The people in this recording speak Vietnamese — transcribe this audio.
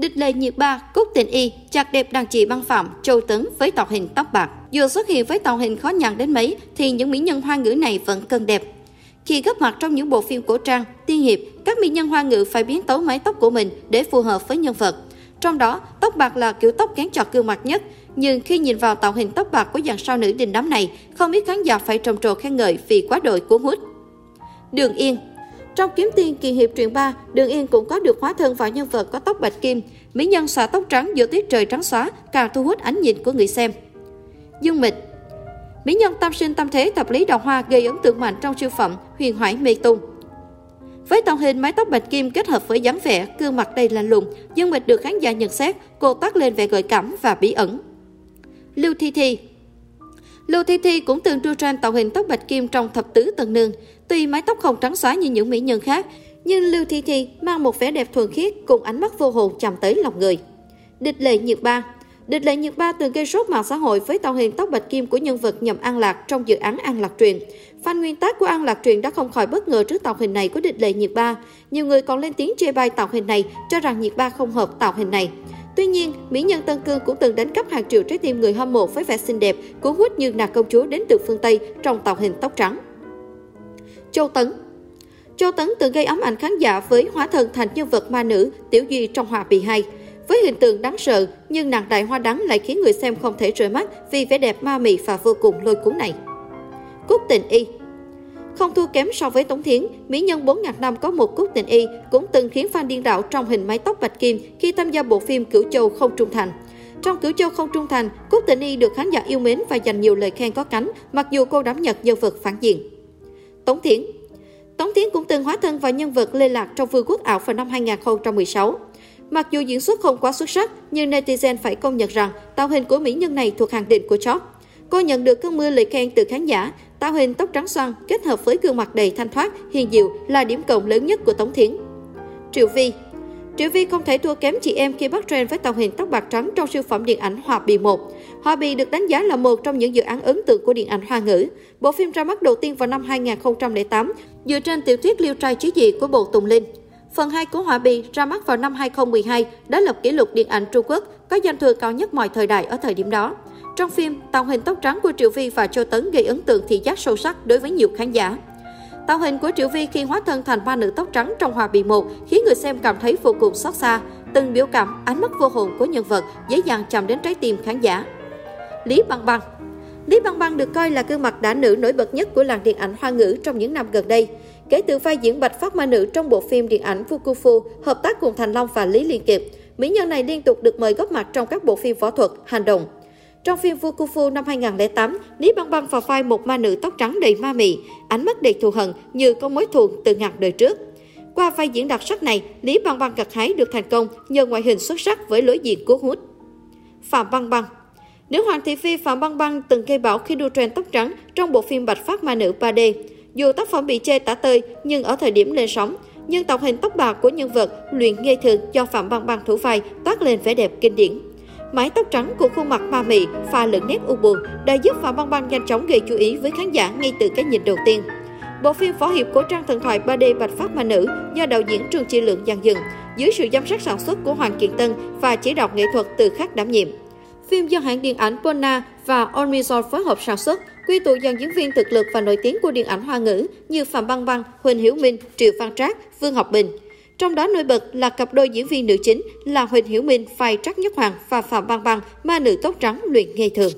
Địch lệ nhiệt ba, Cúc Tình Y, chặt đẹp đàn chị băng phạm, Châu Tấn với tạo hình tóc bạc. Dù xuất hiện với tạo hình khó nhằn đến mấy, thì những mỹ nhân hoa ngữ này vẫn cân đẹp. Khi góp mặt trong những bộ phim cổ trang, tiên hiệp, các mỹ nhân hoa ngữ phải biến tấu mái tóc của mình để phù hợp với nhân vật. Trong đó, tóc bạc là kiểu tóc kén chọt gương mặt nhất. Nhưng khi nhìn vào tạo hình tóc bạc của dàn sao nữ đình đám này, không ít khán giả phải trầm trồ khen ngợi vì quá đội cuốn hút. Đường Yên trong Kiếm Tiên kỳ hiệp truyện 3, Đường Yên cũng có được hóa thân vào nhân vật có tóc bạch kim. Mỹ nhân xõa tóc trắng giữa tiết trời trắng xóa, càng thu hút ánh nhìn của người xem. Dương Mịch Mỹ nhân tâm sinh tâm thế tập lý đào hoa gây ấn tượng mạnh trong siêu phẩm Huyền Hoải Mê Tung. Với tạo hình mái tóc bạch kim kết hợp với dáng vẻ, gương mặt đầy lạnh lùng, Dương Mịch được khán giả nhận xét cô toát lên vẻ gợi cảm và bí ẩn. Lưu Thi Thi Lưu Thi Thi cũng từng đưa tranh tạo hình tóc bạch kim trong thập tứ tầng nương. Tuy mái tóc không trắng xóa như những mỹ nhân khác, nhưng Lưu Thi Thi mang một vẻ đẹp thuần khiết cùng ánh mắt vô hồn chạm tới lòng người. Địch lệ nhiệt ba Địch lệ nhiệt ba từng gây sốt mạng xã hội với tạo hình tóc bạch kim của nhân vật nhậm An Lạc trong dự án An Lạc truyền. Fan nguyên tác của An Lạc truyền đã không khỏi bất ngờ trước tạo hình này của địch lệ nhiệt ba. Nhiều người còn lên tiếng chê bai tạo hình này, cho rằng nhiệt ba không hợp tạo hình này. Tuy nhiên, mỹ nhân Tân Cương cũng từng đánh cắp hàng triệu trái tim người hâm mộ với vẻ xinh đẹp, cuốn hút như nàng công chúa đến từ phương Tây trong tạo hình tóc trắng. Châu Tấn Châu Tấn từng gây ám ảnh khán giả với hóa thân thành nhân vật ma nữ Tiểu Duy trong Hòa Bì 2. Với hình tượng đáng sợ, nhưng nàng đại hoa đắng lại khiến người xem không thể rời mắt vì vẻ đẹp ma mị và vô cùng lôi cuốn này. Cúc tình y không thua kém so với Tống Thiến, mỹ nhân 4 ngàn năm có một cốt tình y cũng từng khiến fan điên đảo trong hình mái tóc bạch kim khi tham gia bộ phim Cửu Châu không trung thành. Trong Cửu Châu không trung thành, Cúc Tình Y được khán giả yêu mến và dành nhiều lời khen có cánh, mặc dù cô đảm nhận nhân vật phản diện. Tống Thiến Tống Thiến cũng từng hóa thân vào nhân vật Lê Lạc trong Vương quốc ảo vào năm 2016. Mặc dù diễn xuất không quá xuất sắc, nhưng netizen phải công nhận rằng tạo hình của mỹ nhân này thuộc hàng đỉnh của chóp. Cô nhận được cơn mưa lời khen từ khán giả, tạo hình tóc trắng xoăn kết hợp với gương mặt đầy thanh thoát, hiền diệu là điểm cộng lớn nhất của Tống Thiến. Triệu Vi Triệu Vi không thể thua kém chị em khi bắt trend với tạo hình tóc bạc trắng trong siêu phẩm điện ảnh Hòa Bì 1. Hòa Bì được đánh giá là một trong những dự án ấn tượng của điện ảnh Hoa ngữ. Bộ phim ra mắt đầu tiên vào năm 2008, dựa trên tiểu thuyết Liêu trai chí dị của Bộ Tùng Linh. Phần 2 của hòa Bì ra mắt vào năm 2012 đã lập kỷ lục điện ảnh Trung Quốc, có doanh thu cao nhất mọi thời đại ở thời điểm đó. Trong phim, tạo hình tóc trắng của Triệu Vi và Châu Tấn gây ấn tượng thị giác sâu sắc đối với nhiều khán giả. Tạo hình của Triệu Vi khi hóa thân thành ba nữ tóc trắng trong Hòa Bị Một khiến người xem cảm thấy vô cùng xót xa. Từng biểu cảm, ánh mắt vô hồn của nhân vật dễ dàng chạm đến trái tim khán giả. Lý Băng Băng Lý Băng Băng được coi là gương mặt đã nữ nổi bật nhất của làng điện ảnh hoa ngữ trong những năm gần đây. Kể từ vai diễn bạch phát ma nữ trong bộ phim điện ảnh Fukufu, hợp tác cùng Thành Long và Lý Liên Kiệt, mỹ nhân này liên tục được mời góp mặt trong các bộ phim võ thuật, hành động. Trong phim Fukufu năm 2008, Lý Băng Băng vào vai một ma nữ tóc trắng đầy ma mị, ánh mắt đầy thù hận như có mối thù từ ngàn đời trước. Qua vai diễn đặc sắc này, Lý Băng Băng gặt hái được thành công nhờ ngoại hình xuất sắc với lối diện cuốn hút. Phạm Băng Băng Nữ hoàng thị phi Phạm Băng Băng từng gây bão khi đua trend tóc trắng trong bộ phim Bạch Phát Ma Nữ 3D. Dù tác phẩm bị chê tả tơi, nhưng ở thời điểm lên sóng, nhưng tạo hình tóc bạc của nhân vật luyện ngây thường do Phạm Băng Băng thủ vai toát lên vẻ đẹp kinh điển. Mái tóc trắng của khuôn mặt ma mị pha lẫn nét u buồn đã giúp Phạm Băng Băng nhanh chóng gây chú ý với khán giả ngay từ cái nhìn đầu tiên. Bộ phim phó hiệp của trang thần thoại 3D Bạch Phát Ma Nữ do đạo diễn Trương Chi Lượng dàn dựng dưới sự giám sát sản xuất của Hoàng Kiện Tân và chỉ đạo nghệ thuật từ khắc đảm nhiệm. Phim do hãng điện ảnh Pona và On Resort phối hợp sản xuất, quy tụ dàn diễn viên thực lực và nổi tiếng của điện ảnh hoa ngữ như Phạm Băng Băng, Huỳnh Hiểu Minh, Triệu Văn Trác, Vương Học Bình. Trong đó nổi bật là cặp đôi diễn viên nữ chính là Huỳnh Hiểu Minh, phai Trắc Nhất Hoàng và Phạm Băng Băng, ma nữ tóc trắng luyện nghề thường.